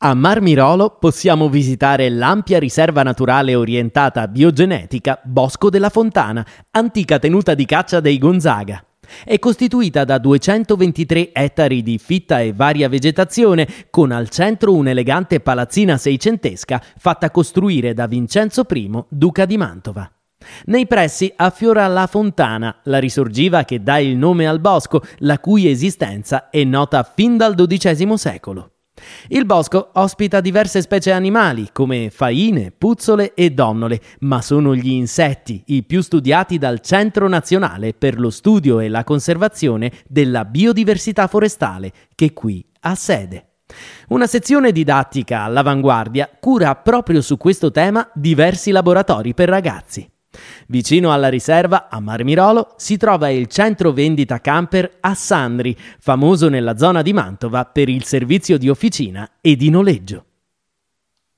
A Marmirolo possiamo visitare l'ampia riserva naturale orientata biogenetica Bosco della Fontana, antica tenuta di caccia dei Gonzaga. È costituita da 223 ettari di fitta e varia vegetazione, con al centro un'elegante palazzina seicentesca fatta costruire da Vincenzo I, duca di Mantova. Nei pressi affiora la fontana, la risorgiva che dà il nome al bosco, la cui esistenza è nota fin dal XII secolo. Il bosco ospita diverse specie animali come faine, puzzole e donnole, ma sono gli insetti i più studiati dal Centro Nazionale per lo studio e la conservazione della biodiversità forestale, che qui ha sede. Una sezione didattica all'avanguardia cura proprio su questo tema diversi laboratori per ragazzi. Vicino alla riserva, a Marmirolo, si trova il centro vendita camper a Sandri, famoso nella zona di Mantova per il servizio di officina e di noleggio.